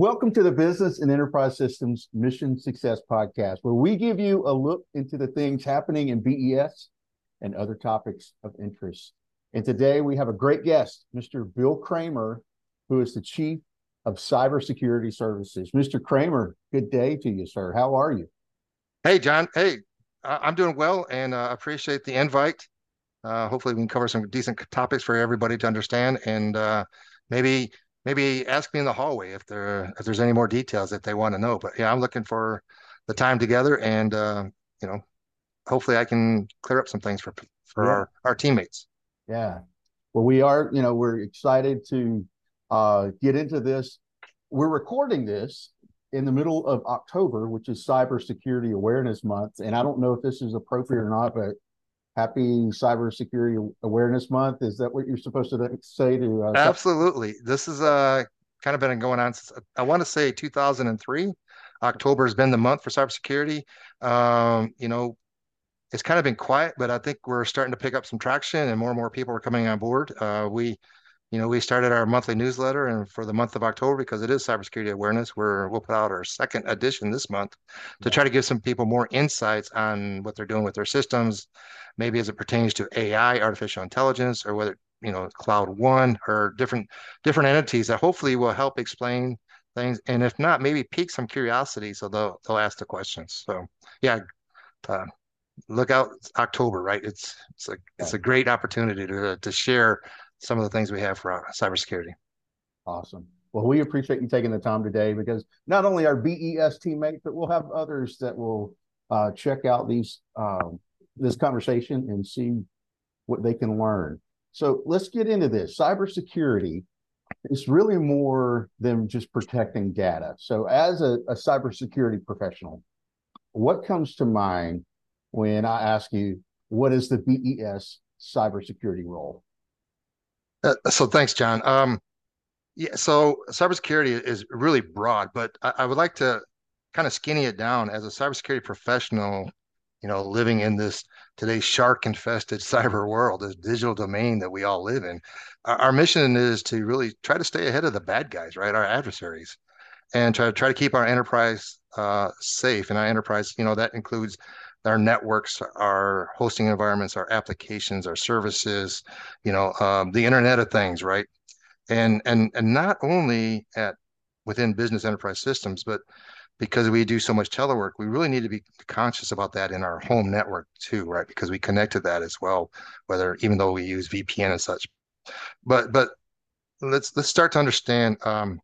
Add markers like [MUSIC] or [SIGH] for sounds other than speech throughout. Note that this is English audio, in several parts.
Welcome to the Business and Enterprise Systems Mission Success Podcast, where we give you a look into the things happening in BES and other topics of interest. And today we have a great guest, Mr. Bill Kramer, who is the Chief of Cybersecurity Services. Mr. Kramer, good day to you, sir. How are you? Hey, John. Hey, I'm doing well and uh, appreciate the invite. Uh, hopefully, we can cover some decent topics for everybody to understand, and uh, maybe maybe ask me in the hallway if there if there's any more details that they want to know. But yeah, I'm looking for the time together, and uh, you know, hopefully I can clear up some things for for yeah. our our teammates. Yeah, well, we are. You know, we're excited to uh, get into this. We're recording this in the middle of October, which is Cybersecurity Awareness Month, and I don't know if this is appropriate or not, but happy cybersecurity awareness month. Is that what you're supposed to say to uh, absolutely. This is uh kind of been going on since i want to say 2003 october has been the month for cybersecurity. Um you know it's kind of been quiet but i think we're starting to pick up some traction and more and more people are coming on board. Uh we you know, we started our monthly newsletter, and for the month of October, because it is cybersecurity awareness, we're we'll put out our second edition this month to try to give some people more insights on what they're doing with their systems, maybe as it pertains to AI, artificial intelligence, or whether you know Cloud One or different different entities that hopefully will help explain things, and if not, maybe pique some curiosity, so they'll they'll ask the questions. So yeah. Uh, look out October, right? It's it's a it's a great opportunity to to share some of the things we have for uh, cybersecurity. Awesome. Well, we appreciate you taking the time today because not only our BES teammates, but we'll have others that will uh, check out these um, this conversation and see what they can learn. So let's get into this. Cybersecurity is really more than just protecting data. So, as a, a cybersecurity professional, what comes to mind when I ask you what is the BES cybersecurity role? Uh, so thanks, John. Um, yeah, so cybersecurity is really broad, but I, I would like to kind of skinny it down as a cybersecurity professional. You know, living in this today's shark-infested [LAUGHS] cyber world, this digital domain that we all live in, our, our mission is to really try to stay ahead of the bad guys, right? Our adversaries, and try to try to keep our enterprise uh, safe. And our enterprise, you know, that includes our networks, our hosting environments, our applications, our services, you know, um, the Internet of Things, right? And and and not only at within business enterprise systems, but because we do so much telework, we really need to be conscious about that in our home network too, right? Because we connect to that as well, whether even though we use VPN and such. But but let's let's start to understand. Um,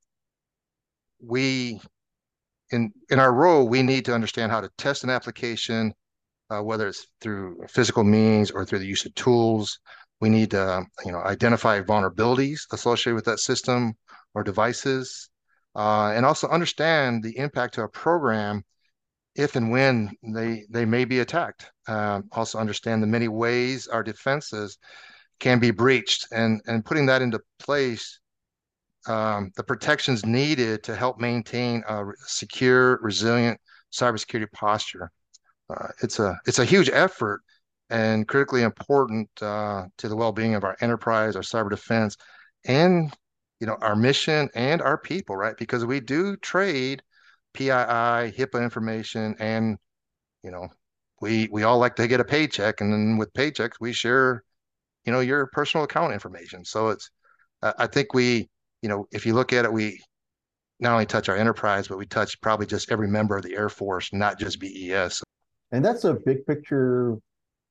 we in in our role, we need to understand how to test an application, uh, whether it's through physical means or through the use of tools. We need to, you know, identify vulnerabilities associated with that system or devices, uh, and also understand the impact to a program if and when they they may be attacked. Um, also understand the many ways our defenses can be breached, and and putting that into place. Um, the protections needed to help maintain a secure, resilient cybersecurity posture uh, it's a it's a huge effort and critically important uh, to the well-being of our enterprise, our cyber defense, and you know our mission and our people, right? Because we do trade PII, HIPAA information, and you know we we all like to get a paycheck, and then with paychecks we share you know your personal account information. So it's I think we you know if you look at it, we not only touch our enterprise, but we touch probably just every member of the Air Force, not just BES. And that's a big picture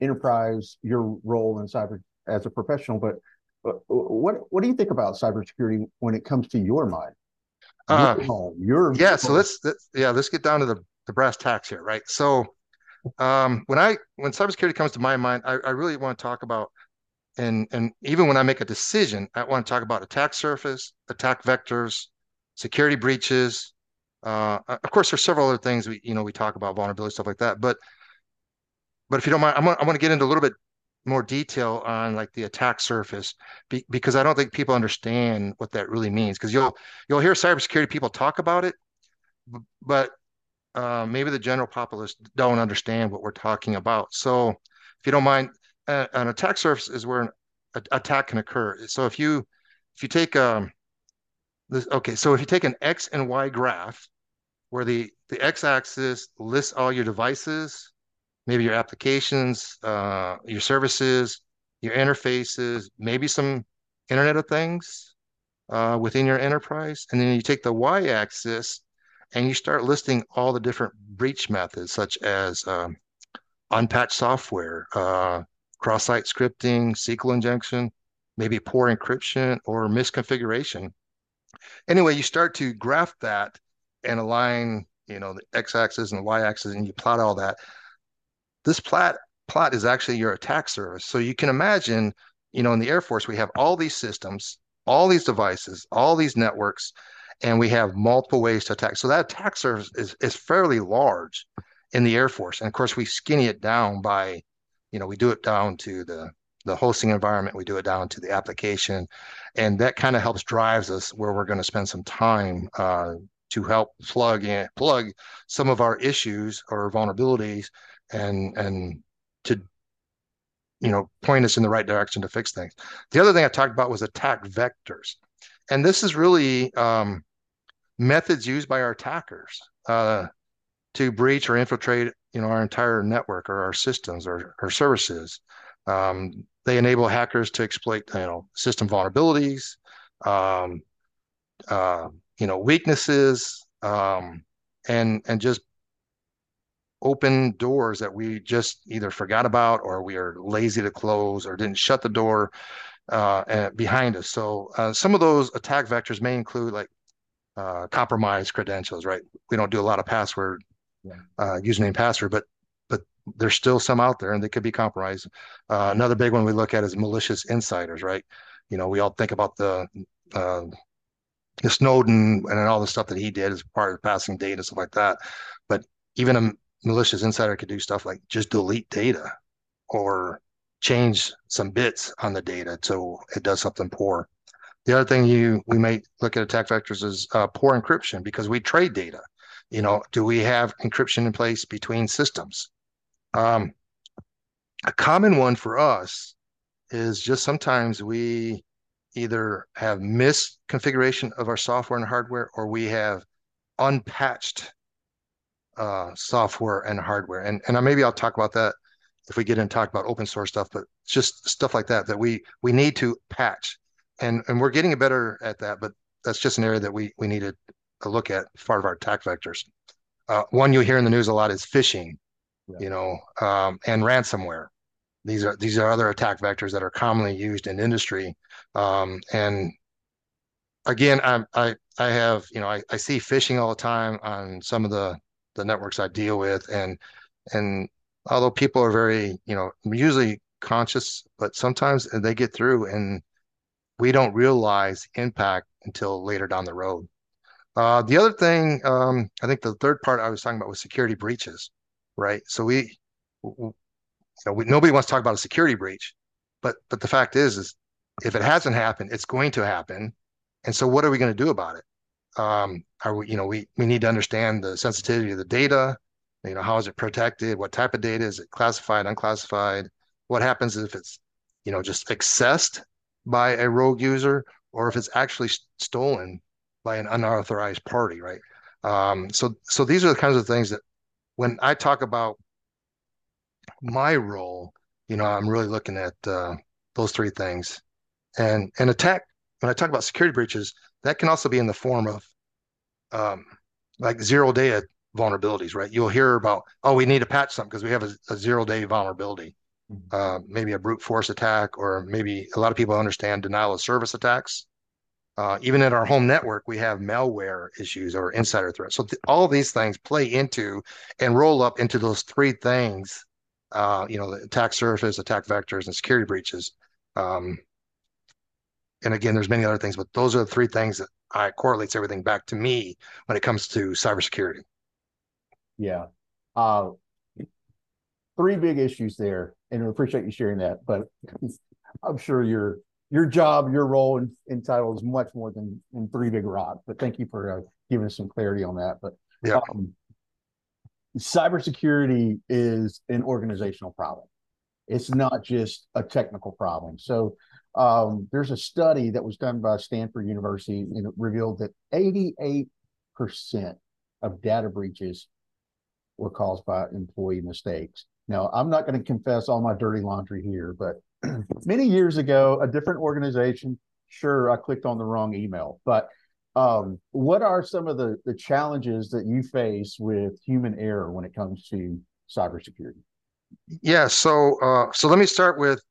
enterprise, your role in cyber as a professional. But what what do you think about cybersecurity when it comes to your mind? Uh, your home, your yeah. So let's, let's yeah let's get down to the, the brass tacks here, right? So um, when I when cybersecurity comes to my mind, I, I really want to talk about and and even when I make a decision, I want to talk about attack surface, attack vectors, security breaches, uh, of course, there's several other things we you know we talk about vulnerability stuff like that, but but if you don't mind, I'm I'm going to get into a little bit more detail on like the attack surface be, because I don't think people understand what that really means. Because you'll you'll hear cybersecurity people talk about it, but uh, maybe the general populace don't understand what we're talking about. So if you don't mind, uh, an attack surface is where an attack can occur. So if you if you take um, this, okay, so if you take an X and Y graph, where the the x-axis lists all your devices, maybe your applications, uh, your services, your interfaces, maybe some Internet of Things uh, within your enterprise, and then you take the y-axis and you start listing all the different breach methods, such as um, unpatched software, uh, cross-site scripting, SQL injection, maybe poor encryption or misconfiguration. Anyway, you start to graph that and align, you know, the x-axis and the y-axis, and you plot all that. This plot plot is actually your attack surface. So you can imagine, you know, in the Air Force, we have all these systems, all these devices, all these networks, and we have multiple ways to attack. So that attack surface is, is fairly large in the Air Force. And of course, we skinny it down by, you know, we do it down to the the hosting environment, we do it down to the application, and that kind of helps drives us where we're going to spend some time uh, to help plug in plug some of our issues or vulnerabilities and and to you know point us in the right direction to fix things. The other thing I talked about was attack vectors, and this is really um, methods used by our attackers uh, to breach or infiltrate you know our entire network or our systems or, or services. Um, they enable hackers to exploit you know system vulnerabilities, um, uh, you know weaknesses, um, and and just open doors that we just either forgot about or we are lazy to close or didn't shut the door uh, behind us. So uh, some of those attack vectors may include like uh, compromised credentials, right? We don't do a lot of password yeah. uh, username password, but but there's still some out there and they could be compromised. Uh, another big one we look at is malicious insiders, right? You know, we all think about the uh, the Snowden and all the stuff that he did as part of passing data and stuff like that. But even a malicious insider could do stuff like just delete data or change some bits on the data so it does something poor. The other thing you we may look at attack vectors is uh, poor encryption because we trade data. You know, do we have encryption in place between systems? Um, a common one for us is just sometimes we either have misconfiguration of our software and hardware or we have unpatched uh, software and hardware. And and maybe I'll talk about that if we get in talk about open source stuff, but just stuff like that that we we need to patch. And and we're getting better at that, but that's just an area that we we needed to look at as part of our attack vectors. Uh, one you hear in the news a lot is phishing, yeah. you know, um, and ransomware. These are these are other attack vectors that are commonly used in industry. Um, and again, I I I have you know I, I see phishing all the time on some of the the networks I deal with, and and although people are very you know usually conscious, but sometimes they get through and we don't realize impact until later down the road. Uh, the other thing, um, I think the third part I was talking about was security breaches, right? So we, you know, we, nobody wants to talk about a security breach, but but the fact is, is if it hasn't happened, it's going to happen, and so what are we going to do about it? um, are we, you know, we, we need to understand the sensitivity of the data. You know, how is it protected? What type of data is it classified, unclassified? What happens if it's, you know, just accessed by a rogue user or if it's actually stolen by an unauthorized party, right? Um, so, so these are the kinds of things that when I talk about my role, you know, I'm really looking at uh, those three things. And and attack when I talk about security breaches, that can also be in the form of um, like zero day vulnerabilities, right? You'll hear about, oh, we need to patch something because we have a, a, zero day vulnerability, mm-hmm. uh, maybe a brute force attack, or maybe a lot of people understand denial of service attacks. Uh, even in our home network, we have malware issues or insider threats. So th- all these things play into and roll up into those three things. Uh, you know, the attack surface, attack vectors, and security breaches. Um, and again, there's many other things, but those are the three things that I correlates everything back to me when it comes to cybersecurity. Yeah. Uh, three big issues there, and I appreciate you sharing that. But [LAUGHS] I'm sure your your job, your role in, entitled is much more than, than three big rocks. But thank you for uh, giving us some clarity on that. But yeah. Um, cybersecurity is an organizational problem. It's not just a technical problem. So Um, there's a study that was done by Stanford University and it revealed that 88% of data breaches were caused by employee mistakes. Now, I'm not going to confess all my dirty laundry here, but [CLEARS THROAT] many years ago, a different organization, sure, I clicked on the wrong email, but um, what are some of the, the challenges that you face with human error when it comes to cybersecurity? Yeah, so uh, so let me start with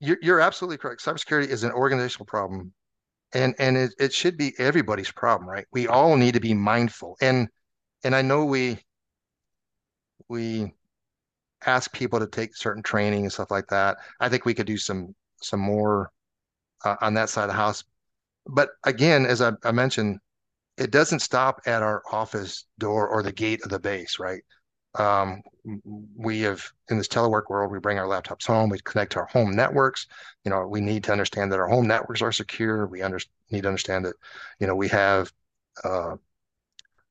you're, you're absolutely correct. Cybersecurity is an organizational problem, and and it, it should be everybody's problem, right? We all need to be mindful, and and I know we we ask people to take certain training and stuff like that. I think we could do some some more uh, on that side of the house. But again, as I, I mentioned, it doesn't stop at our office door or the gate of the base, right? Um, we have in this telework world, we bring our laptops home, we connect to our home networks. You know, we need to understand that our home networks are secure. We under, need to understand that, you know, we have uh,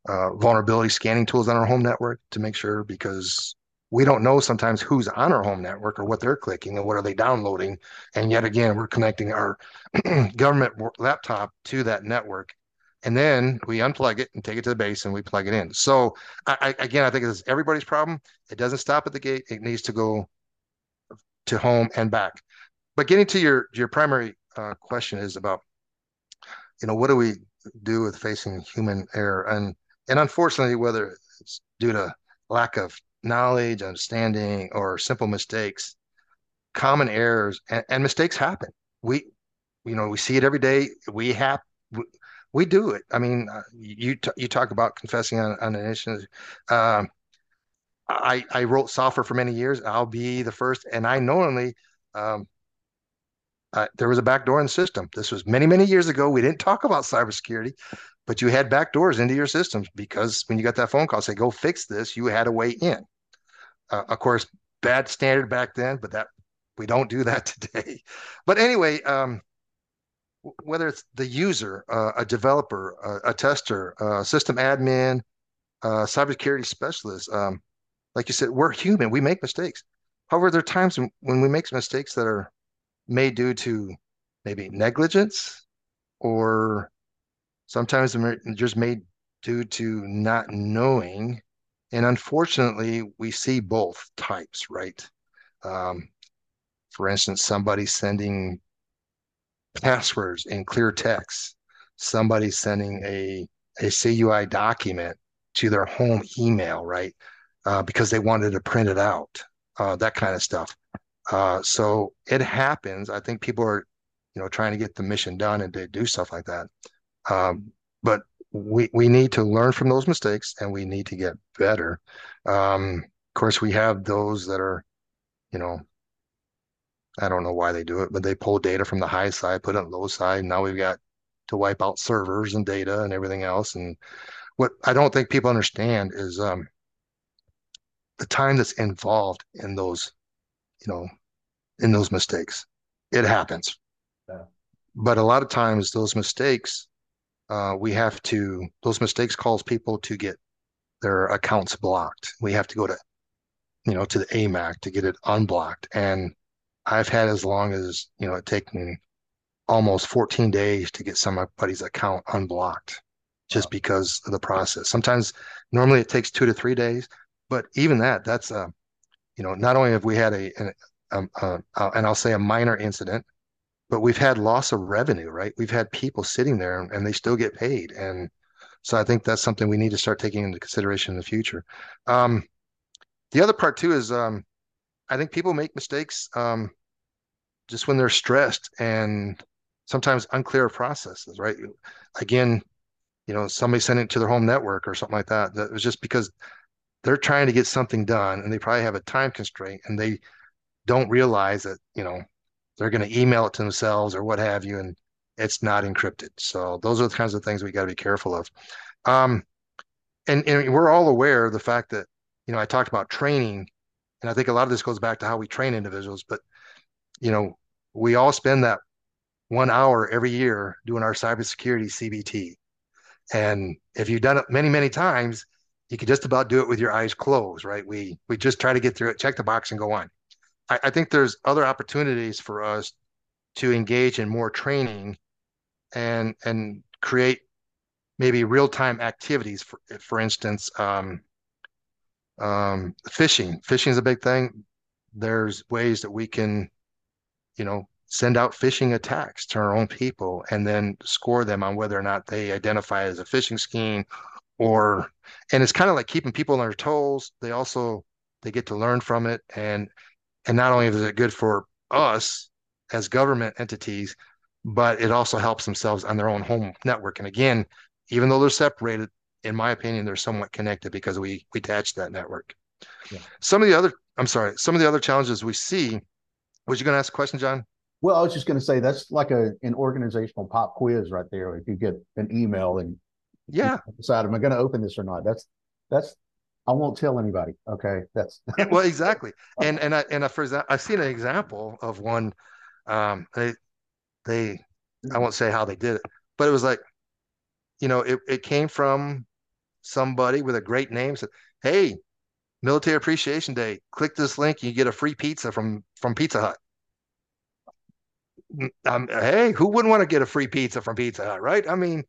uh, vulnerability scanning tools on our home network to make sure because we don't know sometimes who's on our home network or what they're clicking and what are they downloading. And yet again, we're connecting our [CLEARS THROAT] government laptop to that network and then we unplug it and take it to the base and we plug it in. So I, I, again, I think it's everybody's problem. It doesn't stop at the gate. It needs to go to home and back. But getting to your your primary uh, question is about, you know, what do we do with facing human error? And and unfortunately, whether it's due to lack of knowledge, understanding, or simple mistakes, common errors and, and mistakes happen. We, you know, we see it every day. We have we do it. I mean, uh, you you talk about confessing on, on an initiative. Um, I I wrote software for many years. I'll be the first, and I normally um, uh, there was a back door in the system. This was many many years ago. We didn't talk about cybersecurity, but you had back doors into your systems because when you got that phone call, say go fix this, you had a way in. Uh, of course, bad standard back then, but that we don't do that [LAUGHS] today. But anyway, um, whether it's the user, uh, a developer, a, a tester, a system admin, a cybersecurity specialist, um, like you said, we're human. We make mistakes. However, there are times when, when we make mistakes that are made due to maybe negligence or sometimes they're just made due to not knowing. And unfortunately, we see both types, right? Um, for instance, somebody sending passwords in clear text, somebody sending a, a CUI document to their home email, right? Uh, because they wanted to print it out, uh, that kind of stuff. Uh, so it happens. I think people are, you know, trying to get the mission done and to do stuff like that. Um, but we we need to learn from those mistakes and we need to get better. Um, of course, we have those that are, you know, I don't know why they do it, but they pull data from the high side, put it on the low side. Now we've got to wipe out servers and data and everything else. And what I don't think people understand is um, the time that's involved in those, you know, in those mistakes. It happens. Yeah. But a lot of times those mistakes, uh, we have to, those mistakes cause people to get their accounts blocked. We have to go to, you know, to the AMAC to get it unblocked. And I've had as long as, you know, it taken me almost 14 days to get somebody's account unblocked just wow. because of the process. Sometimes normally it takes two to three days, but even that, that's, uh, you know, not only have we had a, an, um, uh, uh, and I'll say a minor incident, but we've had loss of revenue, right? We've had people sitting there and they still get paid. And so I think that's something we need to start taking into consideration in the future. Um, the other part too is um, I think people make mistakes um, just when they're stressed and sometimes unclear processes, right? Again, you know, somebody sent it to their home network or something like that. That was just because they're trying to get something done and they probably have a time constraint and they don't realize that, you know, they're going to email it to themselves or what have you, and it's not encrypted. So those are the kinds of things we got to be careful of. Um, and, and we're all aware of the fact that, you know, I talked about training, and I think a lot of this goes back to how we train individuals, but you know, we all spend that one hour every year doing our cybersecurity CBT. And if you've done it many, many times, you can just about do it with your eyes closed, right? We we just try to get through it, check the box, and go on. I, I think there's other opportunities for us to engage in more training and and create maybe real-time activities for for instance um, um, fishing, phishing is a big thing. There's ways that we can you know send out phishing attacks to our own people and then score them on whether or not they identify as a phishing scheme or and it's kind of like keeping people on their toes. They also they get to learn from it. And and not only is it good for us as government entities but it also helps themselves on their own home network. And again even though they're separated in my opinion they're somewhat connected because we we attach that network yeah. some of the other i'm sorry some of the other challenges we see was you going to ask a question john well, I was just going to say that's like a an organizational pop quiz right there. If you get an email and yeah, [LAUGHS] decide am I going to open this or not? That's that's I won't tell anybody. Okay, that's well exactly. [LAUGHS] And and I and I, for example, I've seen an example of one. Um, they they I won't say how they did it, but it was like, you know, it it came from somebody with a great name. Said, "Hey, Military Appreciation Day. Click this link, and you get a free pizza from from Pizza Hut." um, hey, who wouldn't want to get a free pizza from Pizza Hut, right? I mean,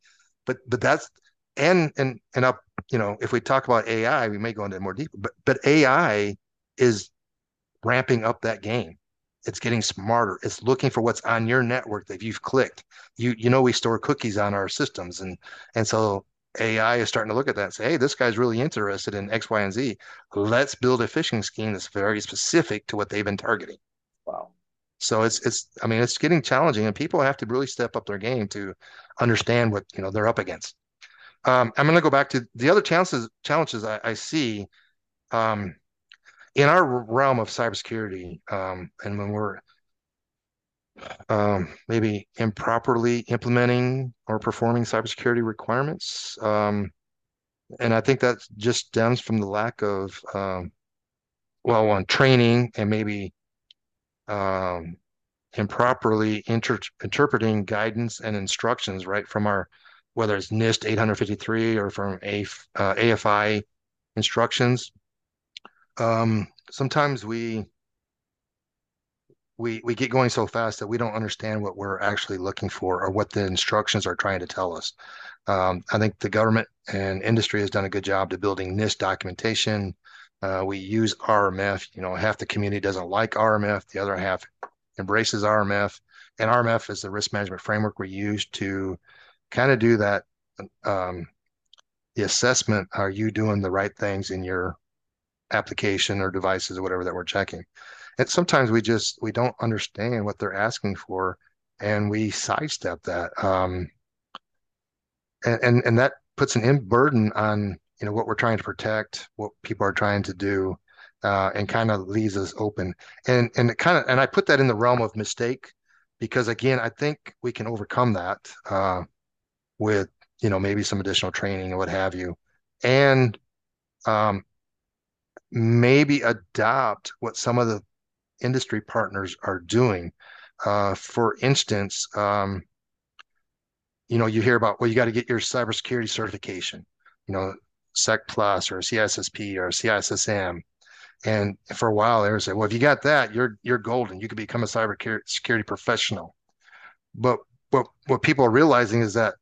but but that's and and and up, you know, if we talk about AI, we may go into more deep, but but AI is ramping up that game. It's getting smarter. It's looking for what's on your network that you've clicked. You you know we store cookies on our systems, and and so AI is starting to look at that and say, hey, this guy's really interested in X, Y, and Z. Let's build a phishing scheme that's very specific to what they've been targeting. Wow. So it's it's I mean it's getting challenging, and people have to really step up their game to understand what you know they're up against. Um, I'm going to go back to the other challenges challenges I, I see um, in our realm of cybersecurity, um, and when we're um, maybe improperly implementing or performing cybersecurity requirements. Um, and I think that just stems from the lack of, um, well, on training and maybe um, improperly inter- interpreting guidance and instructions right from our whether it's NIST 853 or from AF, uh, AFI instructions. Um, sometimes we we we get going so fast that we don't understand what we're actually looking for or what the instructions are trying to tell us. Um, I think the government and industry has done a good job to building NIST documentation, uh, we use RMF. You know, half the community doesn't like RMF, the other half embraces RMF. And RMF is the risk management framework we use to kind of do that. Um, the assessment are you doing the right things in your application or devices or whatever that we're checking? And sometimes we just we don't understand what they're asking for, and we sidestep that. Um, and, and and that puts an in burden on you know what we're trying to protect, what people are trying to do, uh, and kind of leaves us open. And and it kind of and I put that in the realm of mistake because again, I think we can overcome that uh, with you know maybe some additional training and what have you, and um, maybe adopt what some of the industry partners are doing. Uh, for instance, um, you know, you hear about well, you got to get your cybersecurity certification. You know, Sec Plus or CISSP or CISSM. And for a while, they were saying, well, if you got that, you're you're golden. You could become a cybersecurity professional. But what what people are realizing is that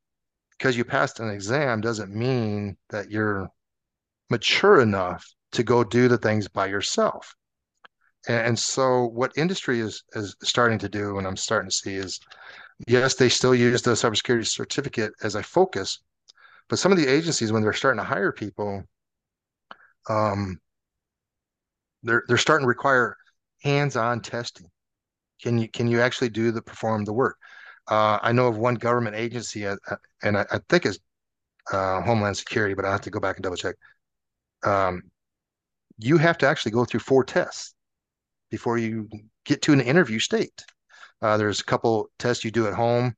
because you passed an exam doesn't mean that you're mature enough to go do the things by yourself. And, so what industry is is starting to do, and I'm starting to see is yes, they still use the cybersecurity certificate as a focus, but some of the agencies, when they're starting to hire people, um, they're they're starting to require hands-on testing. Can you can you actually do the perform the work? Uh, I know of one government agency, uh, uh and I, I, think it's uh, Homeland Security, but I have to go back and double check. Um, you have to actually go through four tests before you get to an interview state. Uh, there's a couple tests you do at home.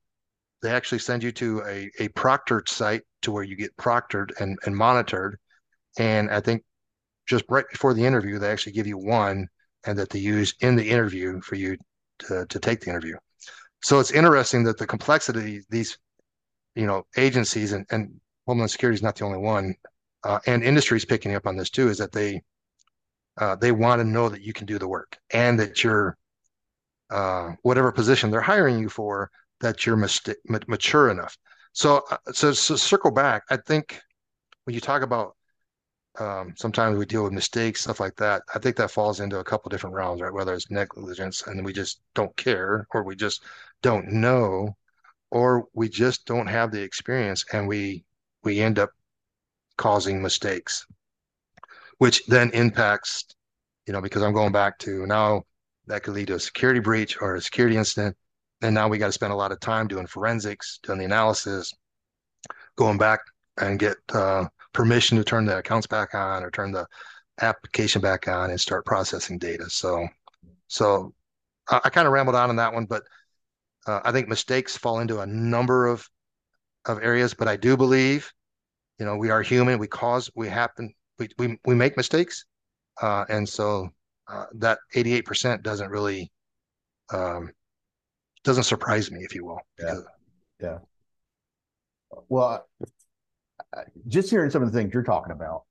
They actually send you to a, a proctored site to where you get proctored and, and monitored. And I think just right before the interview, they actually give you one and that they use in the interview for you to, to take the interview. So it's interesting that the complexity these, you know, agencies and, and Homeland Security is not the only one, uh, and industry is picking up on this too, is that they uh, they want to know that you can do the work and that you're uh, whatever position they're hiring you for that you're mature enough. So, uh, so, so circle back. I think when you talk about um, sometimes we deal with mistakes, stuff like that. I think that falls into a couple different realms, right? Whether it's negligence and we just don't care, or we just don't know, or we just don't have the experience and we we end up causing mistakes, which then impacts, you know, because I'm going back to now that could lead to a security breach or a security incident. And now we got to spend a lot of time doing forensics, doing the analysis, going back and get uh, permission to turn the accounts back on or turn the application back on and start processing data. So, so I, I kind of rambled on on that one, but uh, I think mistakes fall into a number of of areas. But I do believe, you know, we are human. We cause, we happen, we we we make mistakes, uh, and so uh, that eighty eight percent doesn't really um, doesn't surprise me, if you will. Yeah. Yeah. Well, just hearing some of the things you're talking about,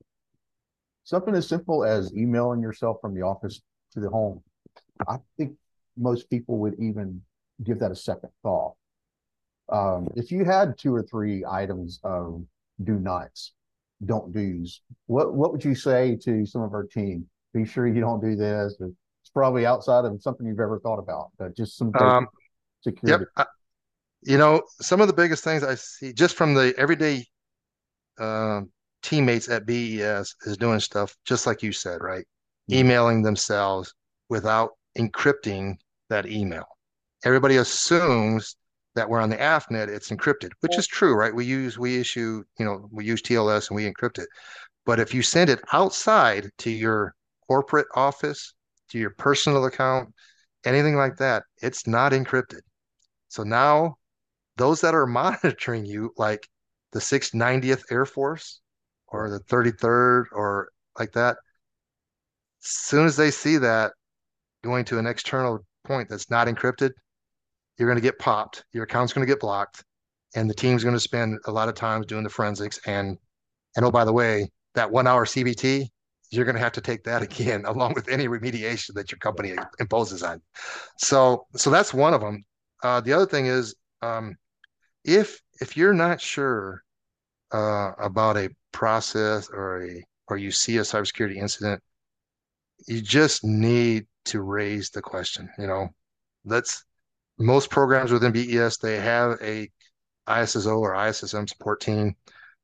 something as simple as emailing yourself from the office to the home, I think most people would even give that a second thought. Um, if you had two or three items of do nots, don't do's, what what would you say to some of our team? Be sure you don't do this. It's probably outside of something you've ever thought about, but just some um, security. Yep. I, you know, some of the biggest things I see just from the everyday uh, teammates at BES is doing stuff just like you said, right? Mm-hmm. Emailing themselves without encrypting that email. Everybody assumes that we're on the AFNet, it's encrypted, which is true, right? We use we issue, you know, we use TLS and we encrypt it. But if you send it outside to your corporate office, to your personal account, anything like that, it's not encrypted. So now those that are [LAUGHS] monitoring you, like the 690th Air Force or the 33rd or like that, as soon as they see that going to an external point that's not encrypted, you're going to get popped. Your account's going to get blocked, and the team's going to spend a lot of time doing the forensics. And and oh, by the way, that one hour CBT, you're going to have to take that [LAUGHS] again, along with any remediation that your company imposes on. So so that's one of them. Uh, the other thing is um, if if you're not sure uh, about a process or a or you see a cybersecurity incident, you just need to raise the question. You know, let's most programs within BES they have a ISSO or ISSM support team.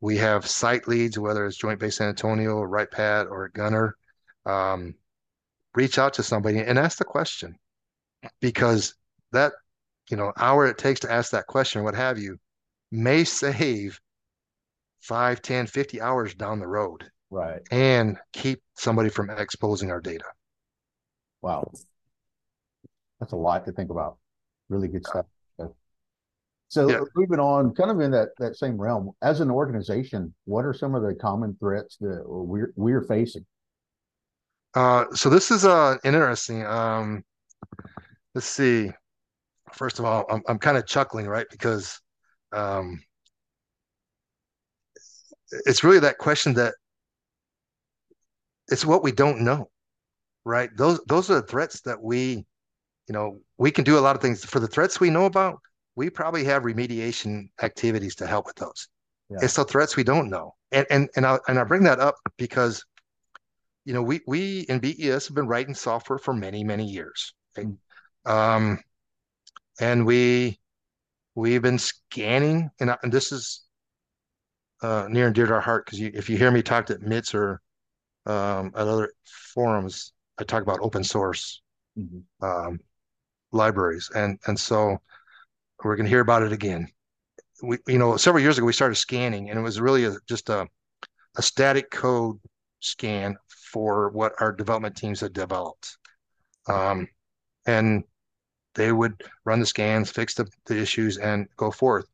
We have site leads, whether it's Joint Base San Antonio, or Wright-Patt, or Gunter. Um, reach out to somebody and ask the question. Because that you know hour it takes to ask that question what have you may save 5 10 50 hours down the road. Right. And keep somebody from exposing our data. Wow. That's a lot to think about really good stuff so yeah. moving on kind of in that that same realm as an organization what are some of the common threats that we're we're facing uh so this is uh interesting um let's see first of all, I'm, I'm kind of chuckling, right? Because um, it's really that question that it's what we don't know, right? Those those are the threats that we, you know, we can do a lot of things for the threats we know about. We probably have remediation activities to help with those. Yeah. It's the threats we don't know, and and and I and I bring that up because, you know, we we in BES have been writing software for many many years. Okay? Um, and we we've been scanning, and, and this is uh, near and dear to our heart because if you hear me talk at MITS or um, at other forums, I talk about open source mm-hmm. um, libraries, and and so we're going to hear about it again. We, you know, several years ago we started scanning, and it was really a, just a a static code scan for what our development teams had developed. Um, and they would run the scans, fix the, the issues, and go forth.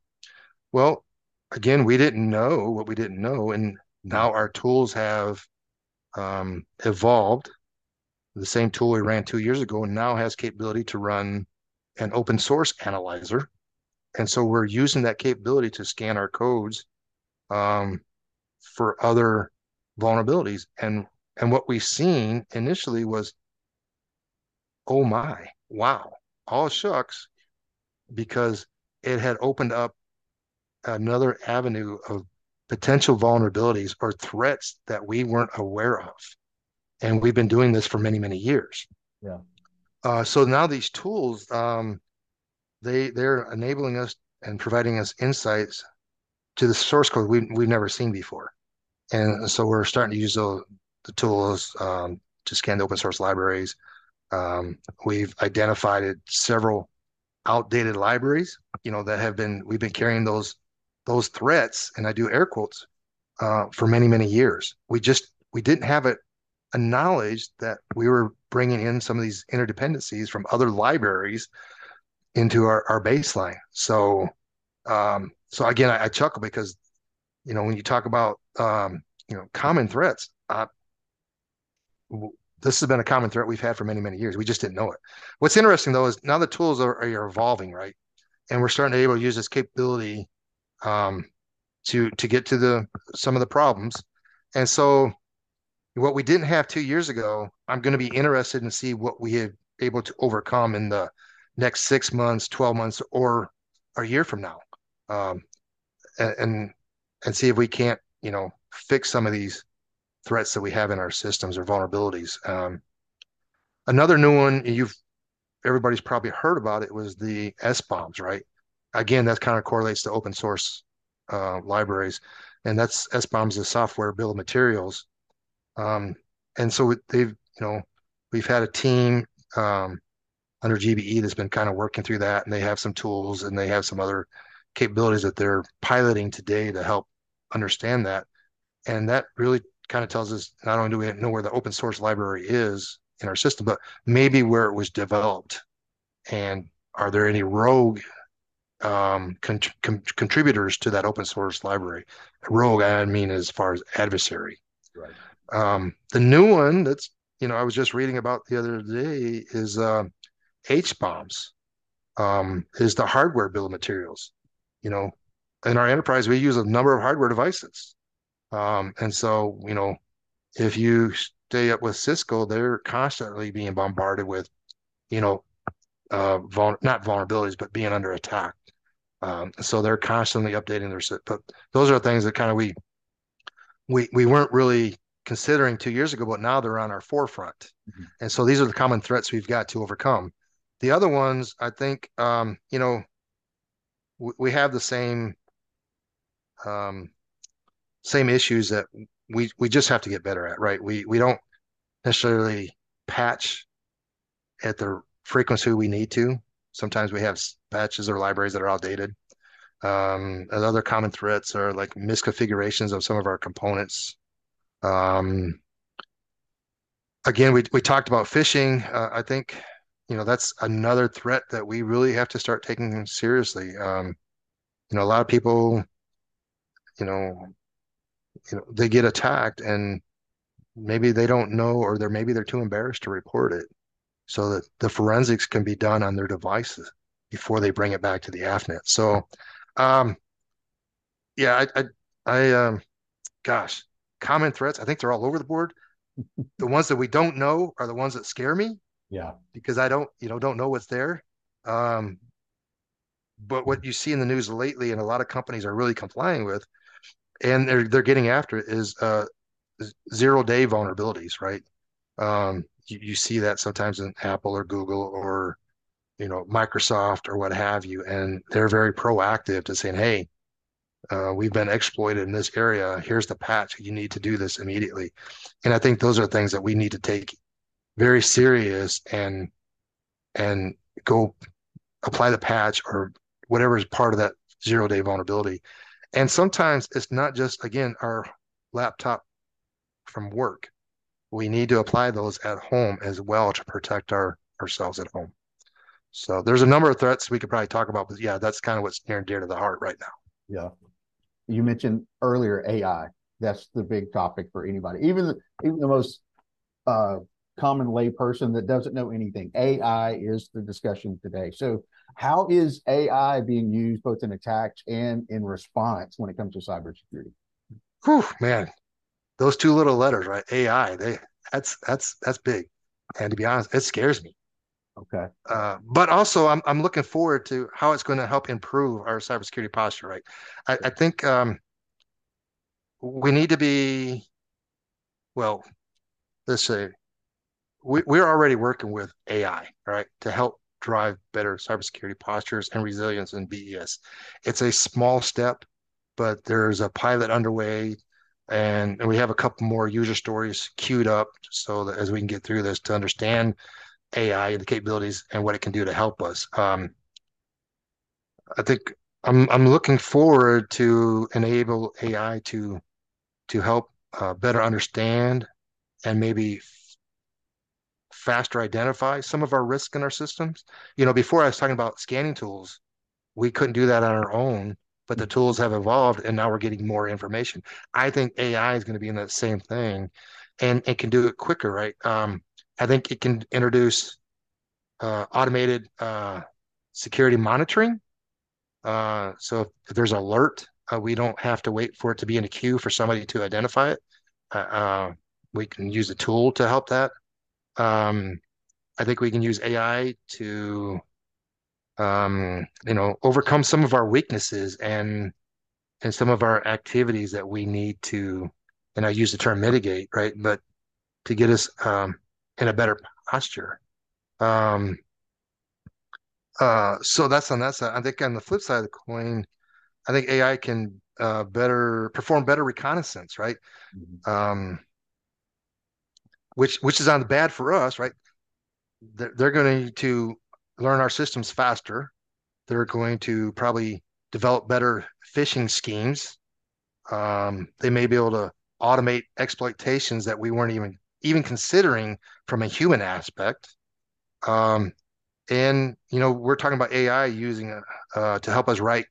Well, again, we didn't know what we didn't know, and now our tools have um, evolved. The same tool we ran two years ago now has capability to run an open source analyzer, and so we're using that capability to scan our codes um, for other vulnerabilities. And and what we've seen initially was, oh my, wow, all shucks because it had opened up another avenue of potential vulnerabilities or threats that we weren't aware of. And we've been doing this for many, many years. Yeah. Uh, so now these tools, um, they they're enabling us and providing us insights to the source code we we've never seen before, and so we're starting to use the, the tools um, to scan the open source libraries. Um, we've identified several outdated libraries, you know, that have been we've been carrying those those threats, and I do air quotes, uh, for many many years. We just we didn't have it a knowledge that we were bringing in some of these interdependencies from other libraries into our, our baseline. So, um, so again, I, I, chuckle because, you know, when you talk about, um, you know, common threats, uh, this has been a common threat we've had for many, many years. We just didn't know it. What's interesting though is now the tools are, are evolving, right? And we're starting to be able to use this capability um, to to get to the some of the problems. And so what we didn't have two years ago, I'm going to be interested in see what we have able to overcome in the next six months, 12 months, or a year from now. Um, and, and see if we can't, you know, fix some of these threats that we have in our systems or vulnerabilities. Um, another new one you've everybody's probably heard about it was the SBOMs, right? Again, that kind of correlates to open source uh, libraries, and that's SBOMs, the software bill of materials. Um, and so they've, you know, we've had a team um, under GBE that's been kind of working through that, and they have some tools and they have some other capabilities that they're piloting today to help understand that. And that really kind of tells us not only do we know where the open source library is in our system, but maybe where it was developed. And are there any rogue um, con- con- contributors to that open source library? Rogue, I mean, as far as adversary. Right. Um, the new one that's you know I was just reading about the other day is uh, HBOMs. Um, is the hardware bill of materials. You know, in our enterprise we use a number of hardware devices, um, and so you know if you stay up with Cisco, they're constantly being bombarded with you know uh, vul- not vulnerabilities but being under attack. Um, so they're constantly updating their but those are things that kind of we we we weren't really considering two years ago, but now they're on our forefront. Mm-hmm. And so these are the common threats we've got to overcome. The other ones, I think, um, you know, w- we have the same um, same issues that we we just have to get better at, right? We we don't necessarily patch at the frequency we need to. Sometimes we have patches or libraries that are outdated. Um, other common threats are like misconfigurations of some of our components um, again, we we talked about phishing. Uh, I think you know that's another threat that we really have to start taking seriously. Um, you know, a lot of people, you know, you know, they get attacked and maybe they don't know, or they're maybe they're too embarrassed to report it, so that the forensics can be done on their devices before they bring it back to the AFNet. So, um, yeah, I, I, I um, gosh, common threats. I think they're all over the board. [LAUGHS] the ones that we don't know are the ones that scare me. Yeah. Because I don't, you know, don't know what's there. Um, but what you see in the news lately, and a lot of companies are really complying with, and they're they're getting after it, is uh, zero day vulnerabilities, right? Um, you, you see that sometimes in Apple or Google or you know Microsoft or what have you, and they're very proactive to saying, hey, uh, we've been exploited in this area. Here's the patch. You need to do this immediately. And I think those are things that we need to take very serious and and go apply the patch or whatever is part of that zero day vulnerability. And sometimes it's not just again our laptop from work. We need to apply those at home as well to protect our ourselves at home. So there's a number of threats we could probably talk about, but yeah, that's kind of what's near and dear to the heart right now. Yeah you mentioned earlier AI. That's the big topic for anybody, even the, even the most uh, common lay person that doesn't know anything. AI is the discussion today. So, how is AI being used both in attacks and in response when it comes to cybersecurity? Whew, man, those two little letters, right? AI. They that's that's that's big. And to be honest, it scares me. Okay. Uh, but also, I'm I'm looking forward to how it's going to help improve our cybersecurity posture. Right. I, I think um, we need to be, well, let's say, we we're already working with AI, right, to help drive better cybersecurity postures and resilience in BES. It's a small step, but there's a pilot underway and, and we have a couple more user stories queued up so that as we can get through this to understand AI and the capabilities and what it can do to help us. Um, I think I'm I'm looking forward to enable AI to to help uh, better understand and maybe faster identify some of our risk in our systems. You know, before I was talking about scanning tools, we couldn't do that on our own but the tools have evolved and now we're getting more information. I think AI is going to be in that same thing and it can do it quicker, right? Um, I think it can introduce uh, automated uh, security monitoring. Uh, so if, if there's alert, uh, we don't have to wait for it to be in a queue for somebody to identify it. Uh, uh, we can use a tool to help that. Um, I think we can use AI to um, you know, overcome some of our weaknesses and and some of our activities that we need to, and I use the term mitigate, right? But to get us um, in a better posture. Um, uh, so that's on that side. I think on the flip side of the coin, I think AI can uh, better perform better reconnaissance, right? Mm-hmm. Um, which which is on the bad for us, right? They're, they're going to learn our systems faster. They're going to probably develop better phishing schemes. Um, they may be able to automate exploitations that we weren't even even considering from a human aspect. Um, and you know, we're talking about AI using uh, to help us write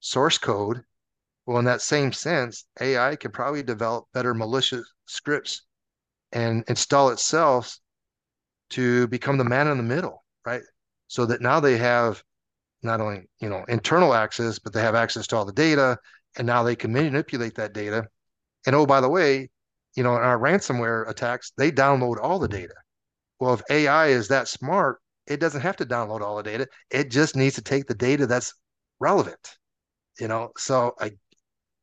source code. Well, in that same sense, AI can probably develop better malicious scripts and install itself to become the man in the middle, right? so that now they have not only you know internal access, but they have access to all the data, and now they can manipulate that data. And oh, by the way, you know, in our ransomware attacks, they download all the data. Well, if AI is that smart, it doesn't have to download all the data. It just needs to take the data that's relevant. You know, so I,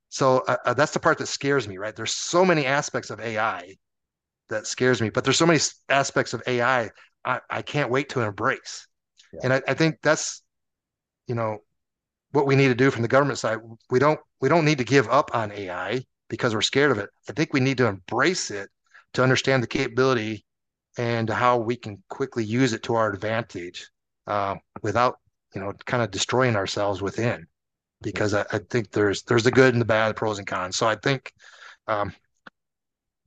so uh, uh that's the part that scares me. Right? There's so many aspects of AI that scares me, but there's so many aspects of AI I, I can't wait to embrace. Yeah. And I, I think that's, you know, what we need to do from the government side. We don't we don't need to give up on AI because we're scared of it. I think we need to embrace it to understand the capability and how we can quickly use it to our advantage uh, without you know kind of destroying ourselves within because I, I, think there's there's the good and the bad the pros and cons so i think um,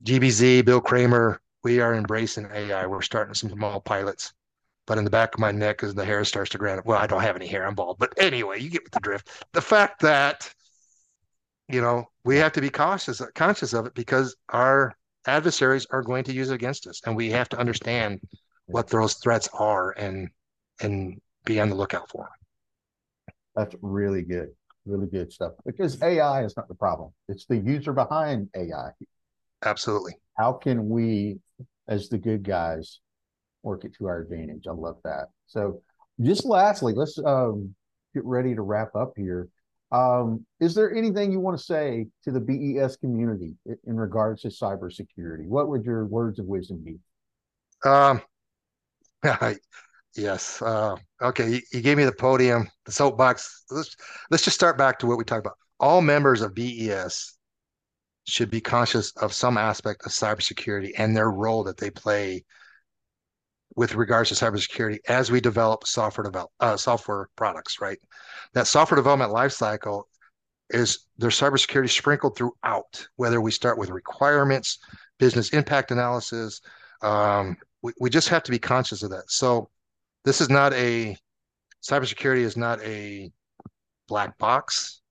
gbz bill kramer we are embracing ai we're starting some small pilots but in the back of my neck as the hair starts to grow. Well, I don't have any hair, bald. But anyway, you get the drift. The fact that, you know, we have to be cautious, conscious of it because our adversaries are going to use it against us. And we have to understand what those threats are and and be on the lookout for them. That's really good. Really good stuff. Because AI is not the problem. It's the user behind AI. Absolutely. How can we, as the good guys, work it to our advantage. I love that. So, just lastly, let's um, get ready to wrap up here. Um, is there anything you want to say to the BES community in, regards to cybersecurity? What would your words of wisdom be? Um, [LAUGHS] yes. Uh, okay, you, you, gave me the podium, the soapbox. Let's let's just start back to what we talked about. All members of BES should be conscious of some aspect of cybersecurity and their role that they play with regards to cybersecurity as we develop software develop uh, software products, right? That software development lifecycle is there's cybersecurity sprinkled throughout, whether we start with requirements, business impact analysis. Um, we, we just have to be conscious of that. So this is not a cybersecurity is not a black box.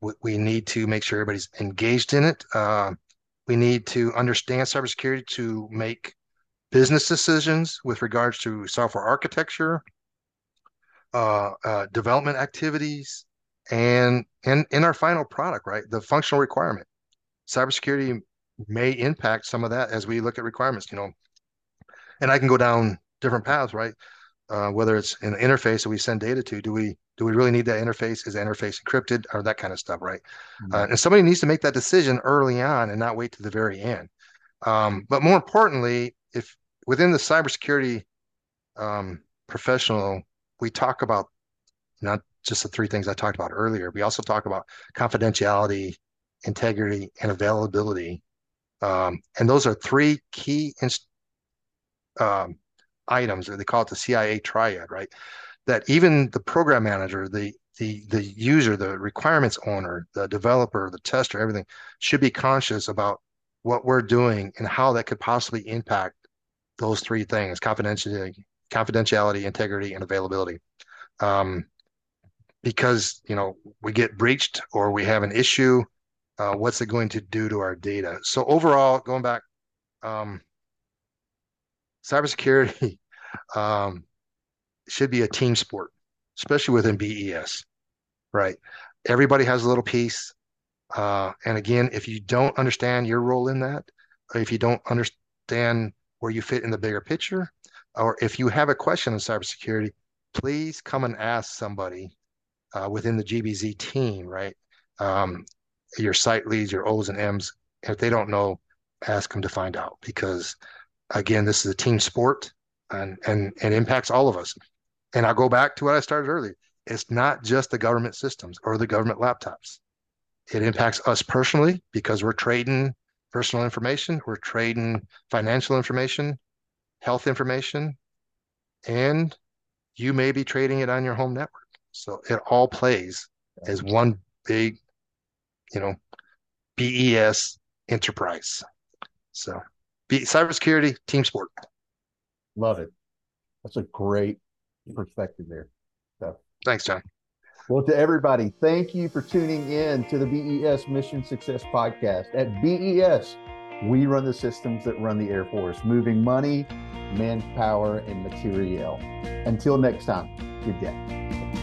We, we need to make sure everybody's engaged in it. Uh, we need to understand cybersecurity to make business decisions with regards to software architecture, uh, uh, development activities, and and in our final product, right, the functional requirement. Cybersecurity may impact some of that as we look at requirements. You know, and I can go down different paths, right? Uh, whether it's an interface that we send data to, do we do we really need that interface? Is the interface encrypted or that kind of stuff, right? Mm-hmm. Uh, and somebody needs to make that decision early on and not wait to the very end. Um, but more importantly, if within the cybersecurity um, professional, we talk about not just the three things I talked about earlier. We also talk about confidentiality, integrity, and availability. Um, and those are three key um, items, or they call it the CIA triad, right? That even the program manager, the the the user, the requirements owner, the developer, the tester, everything should be conscious about what we're doing and how that could possibly impact those three things: confidentiality, confidentiality, integrity, and availability. Um, because you know we get breached or we have an issue, uh, what's it going to do to our data? So overall, going back, um, cybersecurity [LAUGHS] um, should be a team sport, especially within BES, right? Everybody has a little piece. Uh, and again, if you don't understand your role in that, if you don't understand where you fit in the bigger picture, or if you have a question on cybersecurity, please come and ask somebody uh, within the GBZ team, right? Um, your site leads, your O's and M's. If they don't know, ask them to find out because, again, this is a team sport and and and impacts all of us. And I'll go back to what I started earlier. It's not just the government systems or the government laptops. It impacts us personally because we're trading personal information, we're trading financial information, health information, and you may be trading it on your home network. So it all plays as one big, you know, BES enterprise. So be cybersecurity team sport. Love it. That's a great perspective there. So thanks, John. Well, to everybody, thank you for tuning in to the BES Mission Success Podcast. At BES, we run the systems that run the Air Force, moving money, manpower, and materiel. Until next time, good day.